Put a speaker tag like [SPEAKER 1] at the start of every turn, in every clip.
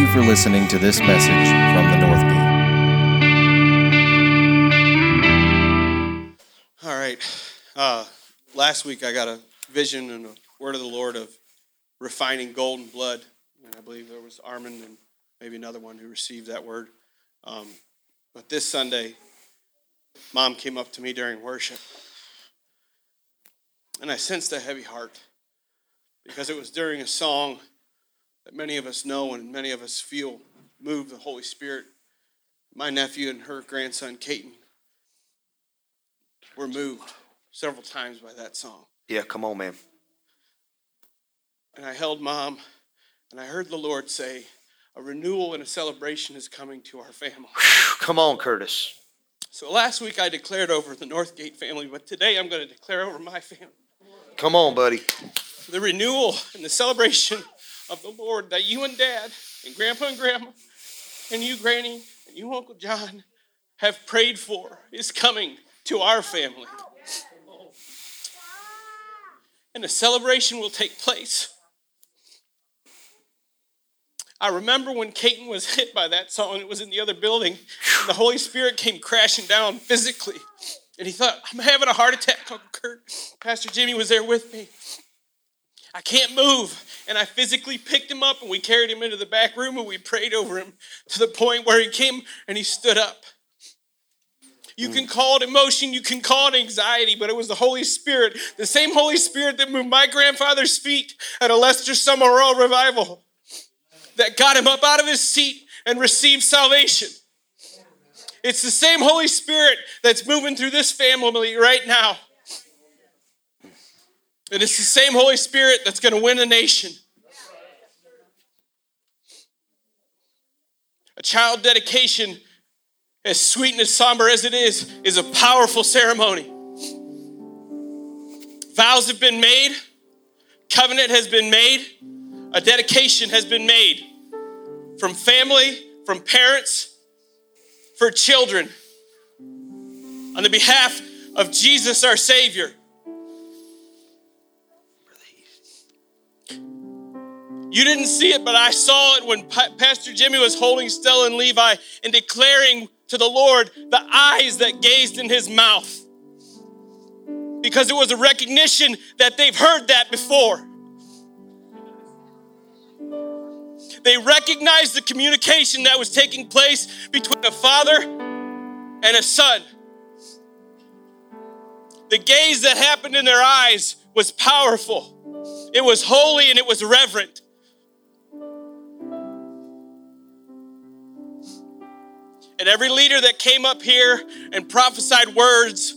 [SPEAKER 1] you for listening to this message from the North Gate.
[SPEAKER 2] All right. Uh, last week I got a vision and a word of the Lord of refining gold and blood. And I believe there was Armand and maybe another one who received that word. Um, but this Sunday, mom came up to me during worship. And I sensed a heavy heart because it was during a song that many of us know and many of us feel move the Holy Spirit. My nephew and her grandson, Caton, were moved several times by that song.
[SPEAKER 3] Yeah, come on, man.
[SPEAKER 2] And I held mom, and I heard the Lord say, A renewal and a celebration is coming to our family.
[SPEAKER 3] Come on, Kurtis.
[SPEAKER 2] So last week I declared over the North Gate family, but today I'm going to declare over my family
[SPEAKER 3] Come on, buddy.
[SPEAKER 2] the renewal and the celebration of the Lord that you and dad and grandpa and grandma and you, Granny, and you, Uncle John, have prayed for is coming to our family. And a celebration will take place. I remember when Caton was hit by that song, it was in the other building, and the Holy Spirit came crashing down physically. And he thought, I'm having a heart attack, Uncle Kurt. Pastor Jimmy was there with me. I can't move. And I physically picked him up and we carried him into the back room and we prayed over him to the point where he came and he stood up. You can mm. call it emotion, you can call it anxiety, but it was the Holy Spirit, the same Holy Spirit that moved my grandfather's feet at a Lester Sumrall revival, that got him up out of his seat and received salvation. It's the same Holy Spirit that's moving through this family right now. And it's the same Holy Spirit that's going to win a nation. A child dedication, as sweet and as somber as it is, is a powerful ceremony. Vows have been made, covenant has been made, a dedication has been made from family, from parents, for children, on the behalf of Jesus, our Savior. You didn't see it, but I saw it when Pa- Pastor Jimmy was holding Stella and Levi and declaring to the Lord the eyes that gazed in his mouth. Because it was a recognition that they've heard that before. They recognized the communication that was taking place between a father and a son. The gaze that happened in their eyes was powerful, it was holy, and it was reverent. And every leader that came up here and prophesied words,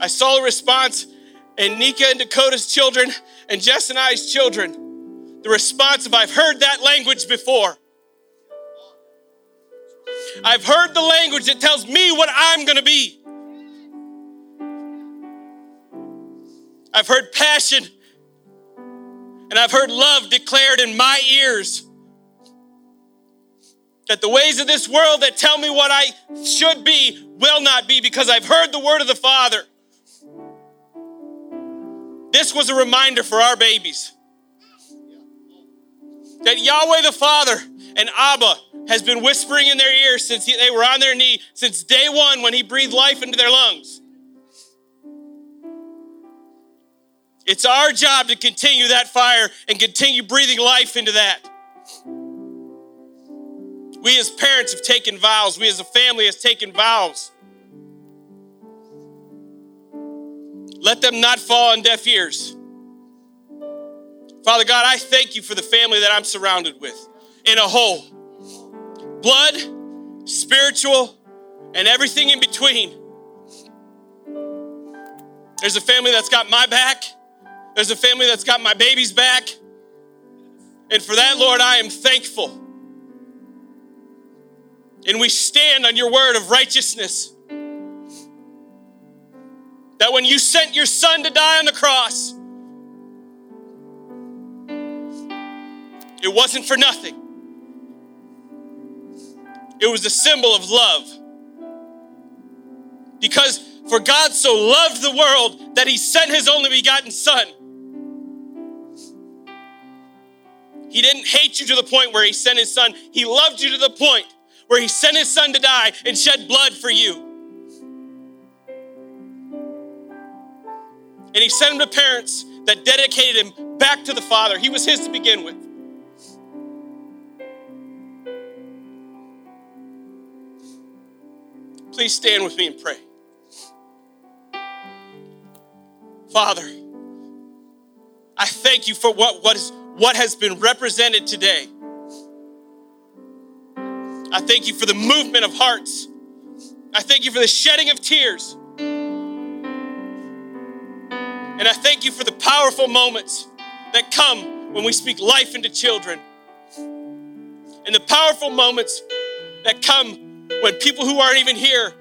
[SPEAKER 2] I saw a response in Nika and Dakota's children and Jess and I's children. The response of, I've heard that language before. I've heard the language that tells me what I'm going to be. I've heard passion and I've heard love declared in my ears that the ways of this world that tell me what I should be will not be because I've heard the word of the Father. This was a reminder for our babies that Yahweh the Father and Abba has been whispering in their ears since they were on their knee, since day one when He breathed life into their lungs. It's our job to continue that fire and continue breathing life into that. We as parents have taken vows. We as a family has taken vows. Let them not fall on deaf ears. Father God, I thank you for the family that I'm surrounded with in a whole. Blood, spiritual, and everything in between. There's a family that's got my back. There's a family that's got my baby's back. And for that, Lord, I am thankful. And we stand on your word of righteousness. That when you sent your son to die on the cross, it wasn't for nothing. It was a symbol of love. Because for God so loved the world that he sent his only begotten son. He didn't hate you to the point where he sent his son. He loved you to the point where he sent his son to die and shed blood for you. And he sent him to parents that dedicated him back to the Father. He was his to begin with. Please stand with me and pray. Father, I thank you for what, what, is, what has been represented today. I thank you for the movement of hearts. I thank you for the shedding of tears. And I thank you for the powerful moments that come when we speak life into children. And the powerful moments that come when people who aren't even here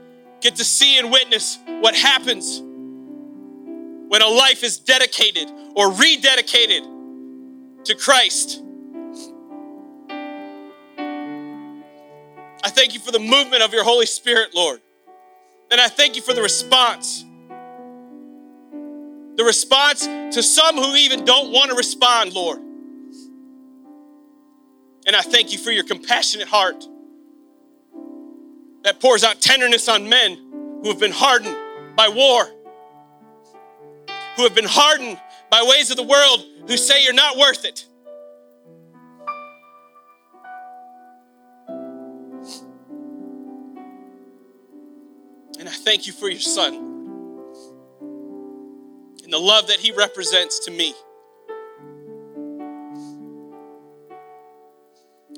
[SPEAKER 2] get to see and witness what happens when a life is dedicated or rededicated to Christ. I thank you for the movement of your Holy Spirit, Lord. And I thank you for the response the response to some who even don't want to respond, Lord. And I thank you for your compassionate heart that pours out tenderness on men who have been hardened by war, who have been hardened by ways of the world who say you're not worth it. I thank you for your son and the love that He represents to me.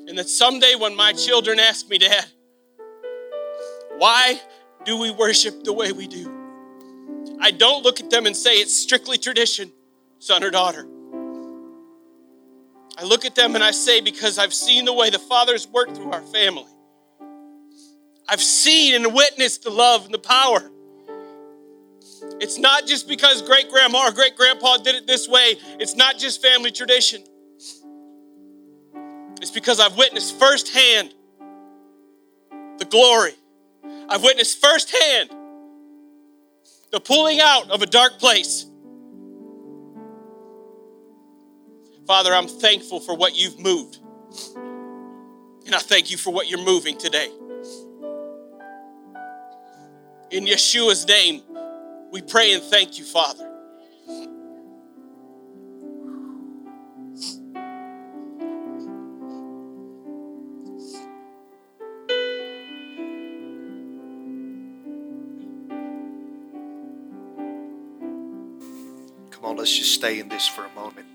[SPEAKER 2] And that someday when my children ask me, Dad, why do we worship the way we do? I don't look at them and say it's strictly tradition, son or daughter. I look at them and I say, because I've seen the way the Father's worked through our family. I've seen and witnessed the love and the power it's not just because great grandma or great grandpa did it this way, it's not just family tradition. It's because I've witnessed firsthand the glory. I've witnessed firsthand the pulling out of a dark place. Father, I'm thankful for what you've moved. And I thank you for what you're moving today. In Yeshua's name, we pray and thank you, Father.
[SPEAKER 3] Come on, let's just stay in this for a moment.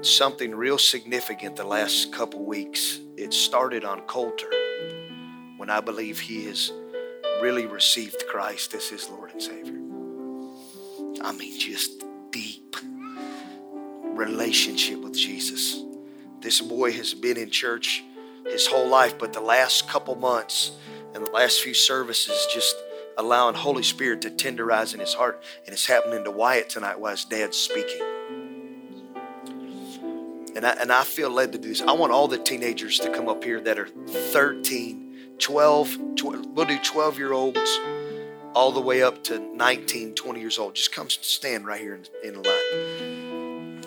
[SPEAKER 3] Something real significant the last couple weeks. It started on Coulter when I believe he is really received Christ as his Lord and Savior. I mean, just deep relationship with Jesus. This boy has been in church his whole life, but the last couple months and the last few services just allowing Holy Spirit to tenderize in his heart. And it's happening to Wyatt tonight while his dad's speaking. And I, and I feel led to do this. I want all the teenagers to come up here that are 13 12, 12 we'll do 12 year olds all the way up to 19, 20 years old. Just come stand right here in, in line.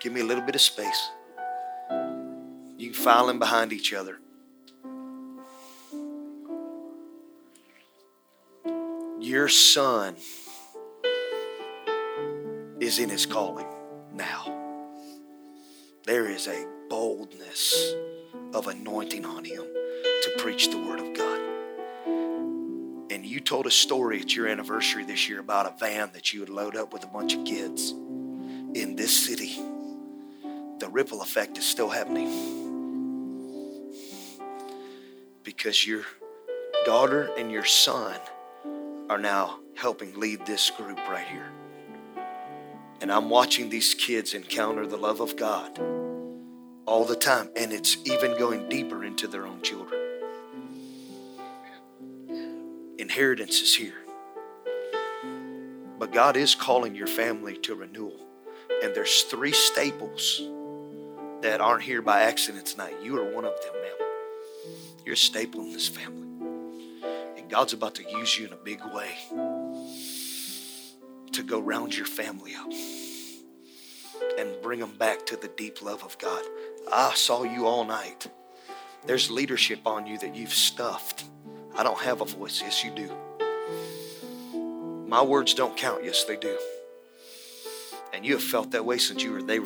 [SPEAKER 3] Give me a little bit of space. You can file in behind each other. Your son is in his calling now. There is a boldness of anointing on him preach the Word of God. And you told a story at your anniversary this year about a van that you would load up with a bunch of kids in this city. The ripple effect is still happening because your daughter and your son are now helping lead this group right here. And I'm watching these kids encounter the love of God all the time, and it's even going deeper into their own children inheritance is here. But God is calling your family to renewal. And there's three staples that aren't here by accident tonight. You are one of them, ma'am. You're a staple in this family. And God's about to use you in a big way to go round your family up and bring them back to the deep love of God. I saw you all night. There's leadership on you that you've stuffed. I don't have a voice. Yes, you do. My words don't count. Yes, they do. And you have felt that way since you were they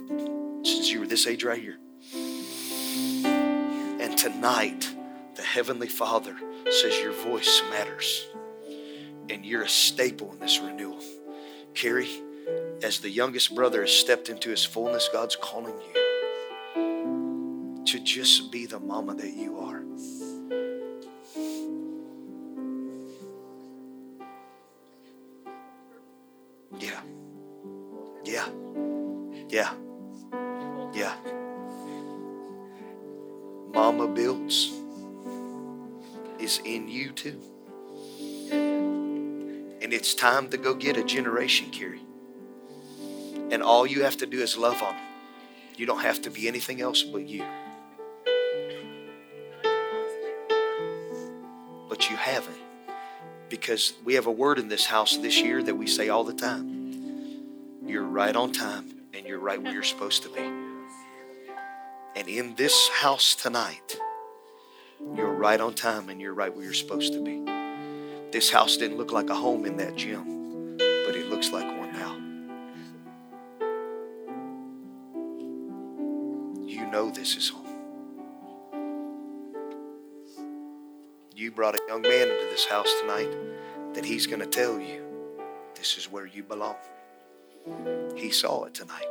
[SPEAKER 3] since you were this age right here. And tonight, the Heavenly Father says your voice matters. And you're a staple in this renewal. Carrie, as the youngest brother has stepped into his fullness, God's calling you to just be the mama that you are. Time to go get a generation, Carrie. And all you have to do is love on them. You don't have to be anything else but you. But you haven't. Because we have a word in this house this year that we say all the time. You're right on time and you're right where you're supposed to be. And in this house tonight, you're right on time and you're right where you're supposed to be. This house didn't look like a home in that gym, but it looks like one now. You know this is home. You brought a young man into this house tonight that he's going to tell you this is where you belong. He saw it tonight.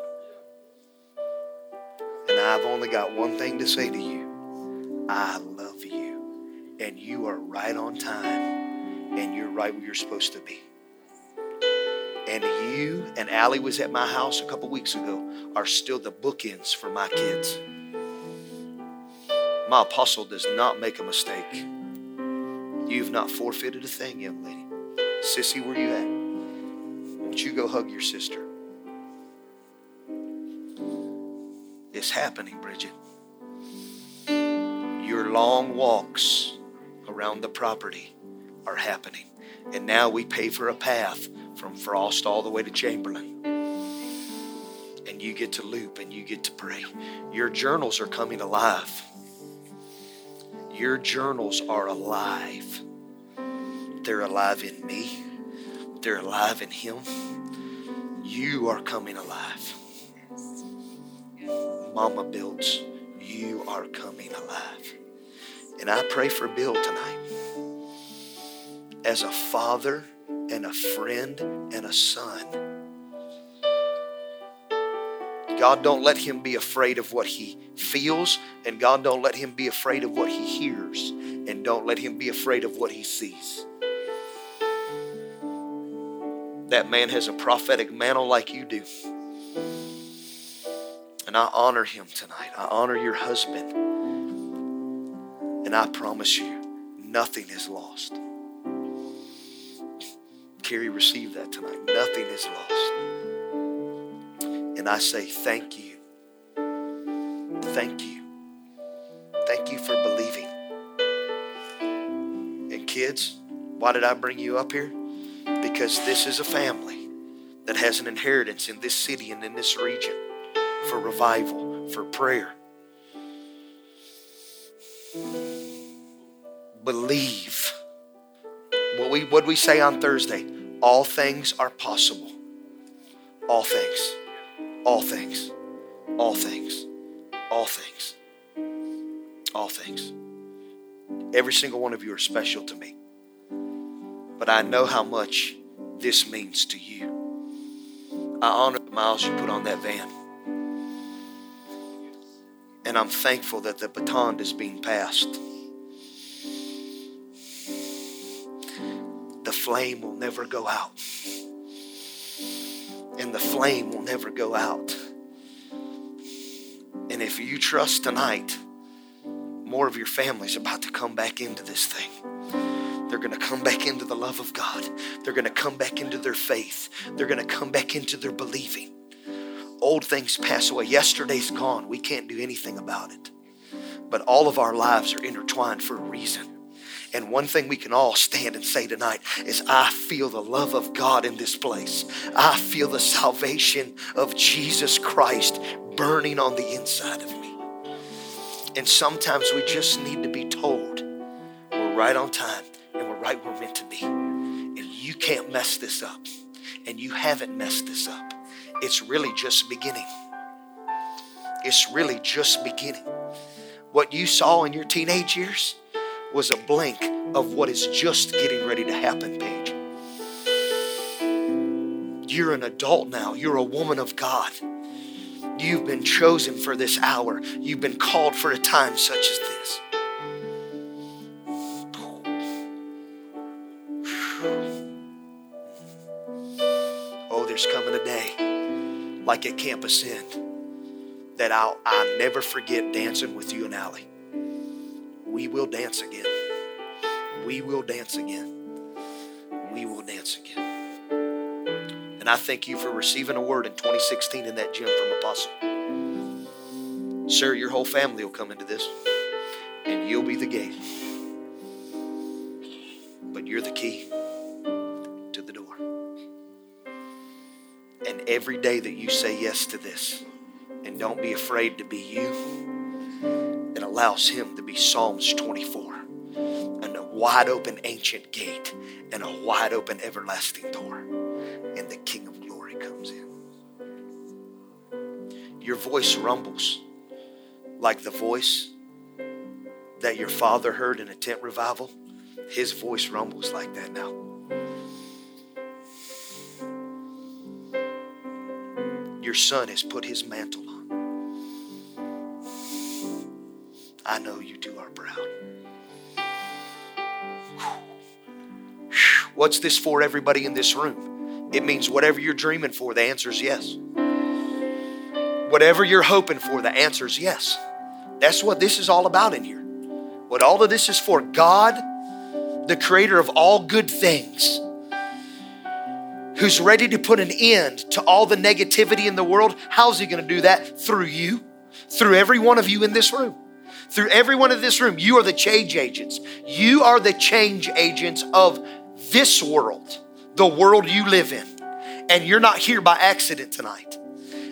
[SPEAKER 3] And I've only got one thing to say to you I love you. And you are right on time. And you're right where you're supposed to be. And you and Allie was at my house a couple weeks ago are still the bookends for my kids. My apostle does not make a mistake. You've not forfeited a thing, young lady. Sissy, where you at? Won't you go hug your sister? It's happening, Bridget. Your long walks around the property are happening. And now we pay for a path from Frost all the way to Chamberlain. And you get to loop and you get to pray. Your journals are coming alive. Your journals are alive. They're alive in me, they're alive in Him. You are coming alive. Mama builds, you are coming alive. And I pray for Bill tonight. As a father and a friend and a son. God don't let him be afraid of what he feels, and God don't let him be afraid of what he hears, and don't let him be afraid of what he sees. That man has a prophetic mantle like you do. And I honor him tonight. I honor your husband. And I promise you, nothing is lost. Carrie, receive that tonight. Nothing is lost. And I say, thank you. Thank you. Thank you for believing. And kids, why did I bring you up here? Because this is a family that has an inheritance in this city and in this region for revival, for prayer. Believe. What we what we say on Thursday, all things are possible. All things. All things. All things. All things. All things. Every single one of you are special to me. But I know how much this means to you. I honor the miles you put on that van. And I'm thankful that the baton is being passed. Flame will never go out. And the flame will never go out. And if you trust tonight, more of your family's about to come back into this thing. They're going to come back into the love of God. They're going to come back into their faith. They're going to come back into their believing. Old things pass away. Yesterday's gone. We can't do anything about it. But all of our lives are intertwined for a reason. And one thing we can all stand and say tonight is I feel the love of God in this place. I feel the salvation of Jesus Christ burning on the inside of me. And sometimes we just need to be told we're right on time and we're right where we're meant to be. And you can't mess this up. And you haven't messed this up. It's really just beginning. It's really just beginning. What you saw in your teenage years was a blink of what is just getting ready to happen, Paige. You're an adult now. You're a woman of God. You've been chosen for this hour. You've been called for a time such as this. Oh, there's coming a day like at Campus Inn that I'll, I'll never forget dancing with you and Allie. We will dance again. We will dance again. We will dance again. And I thank you for receiving a word in 2016 in that gym from Apostle. Sir, your whole family will come into this, and you'll be the gate. But you're the key to the door. And every day that you say yes to this, and don't be afraid to be you, allows Him to be Psalms 24 and a wide open ancient gate and a wide open everlasting door. And the King of glory comes in. Your voice rumbles like the voice that your father heard in a tent revival. His voice rumbles like that now. Your son has put his mantle I know you two are proud. What's this for everybody in this room? It means whatever you're dreaming for, the answer is yes. Whatever you're hoping for, the answer is yes. That's what this is all about in here. What all of this is for, God, the creator of all good things, who's ready to put an end to all the negativity in the world, how's he going to do that? Through you, through every one of you in this room. Through every one of this room, you are the change agents. You are the change agents of this world, the world you live in. And you're not here by accident tonight.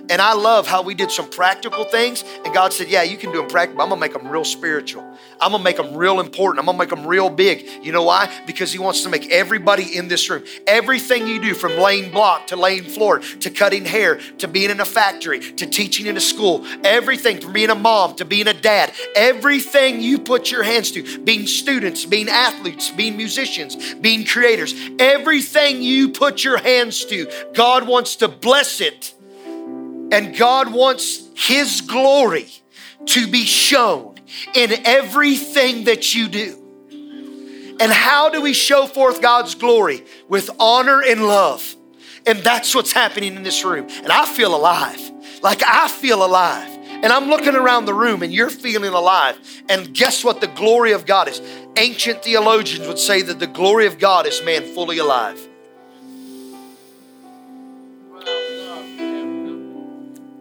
[SPEAKER 3] And I love how we did some practical things, and God said, Yeah, you can do them practical. I'm gonna make them real spiritual. I'm gonna make them real important. I'm gonna make them real big. You know why? Because He wants to make everybody in this room, everything you do from laying block to laying floor to cutting hair to being in a factory to teaching in a school, everything from being a mom to being a dad, everything you put your hands to, being students, being athletes, being musicians, being creators, everything you put your hands to, God wants to bless it and God wants His glory to be shown in everything that you do. And how do we show forth God's glory? With honor and love. And that's what's happening in this room. And I feel alive. Like I feel alive. And I'm looking around the room and you're feeling alive. And guess what the glory of God is? Ancient theologians would say that the glory of God is man fully alive.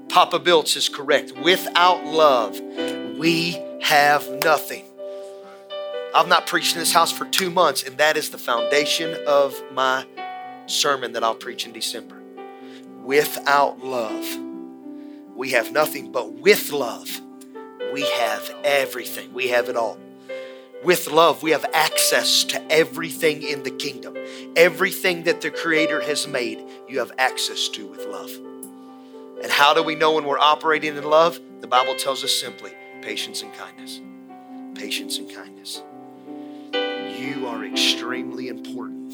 [SPEAKER 3] Papa Biltz is correct. Without love, we have nothing. I've not preached in this house for two months, and that is the foundation of my sermon that I'll preach in December. Without love, we have nothing, but with love, we have everything. We have it all. With love, we have access to everything in the kingdom. Everything that the Creator has made, you have access to with love. And how do we know when we're operating in love? The Bible tells us simply patience and kindness. Patience and kindness. You are extremely important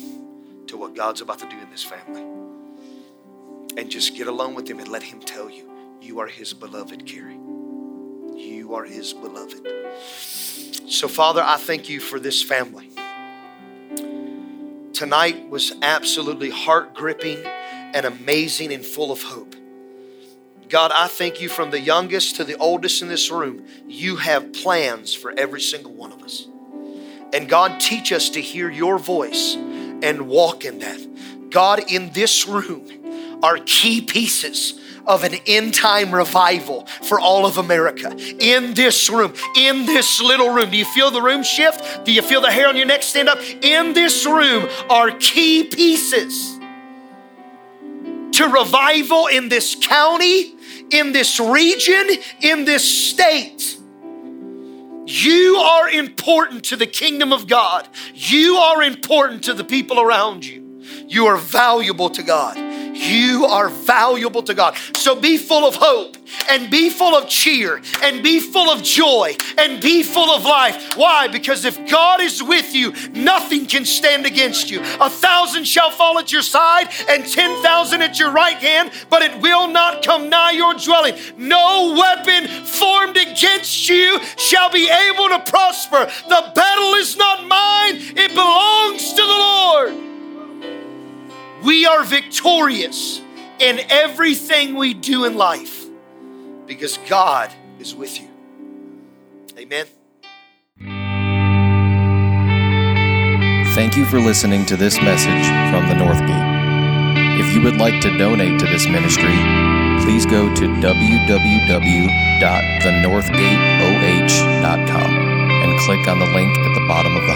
[SPEAKER 3] to what God's about to do in this family. And just get alone with Him and let Him tell you you are His beloved, Carrie. You are His beloved. So, Father, I thank you for this family. Tonight was absolutely heart gripping and amazing and full of hope. God, I thank you from the youngest to the oldest in this room, you have plans for every single one of us. And God, teach us to hear your voice and walk in that. God, in this room are key pieces of an end time revival for all of America. In this room, in this little room. Do you feel the room shift? Do you feel the hair on your neck stand up? In this room are key pieces to revival in this county, in this region, in this state. You are important to the kingdom of God. You are important to the people around you. You are valuable to God. You are valuable to God. So be full of hope and be full of cheer and be full of joy and be full of life. Why? Because if God is with you, nothing can stand against you. A thousand shall fall at your side and 10,000 at your right hand, but it will not come nigh your dwelling. No weapon formed against you shall be able to prosper. The battle is not mine, it belongs to the Lord. We are victorious in everything we do in life because God is with you. Amen.
[SPEAKER 1] Thank you for listening to this message from the North Gate. If you would like to donate to this ministry, please go to www.thenorthgateoh.com and click on the link at the bottom of the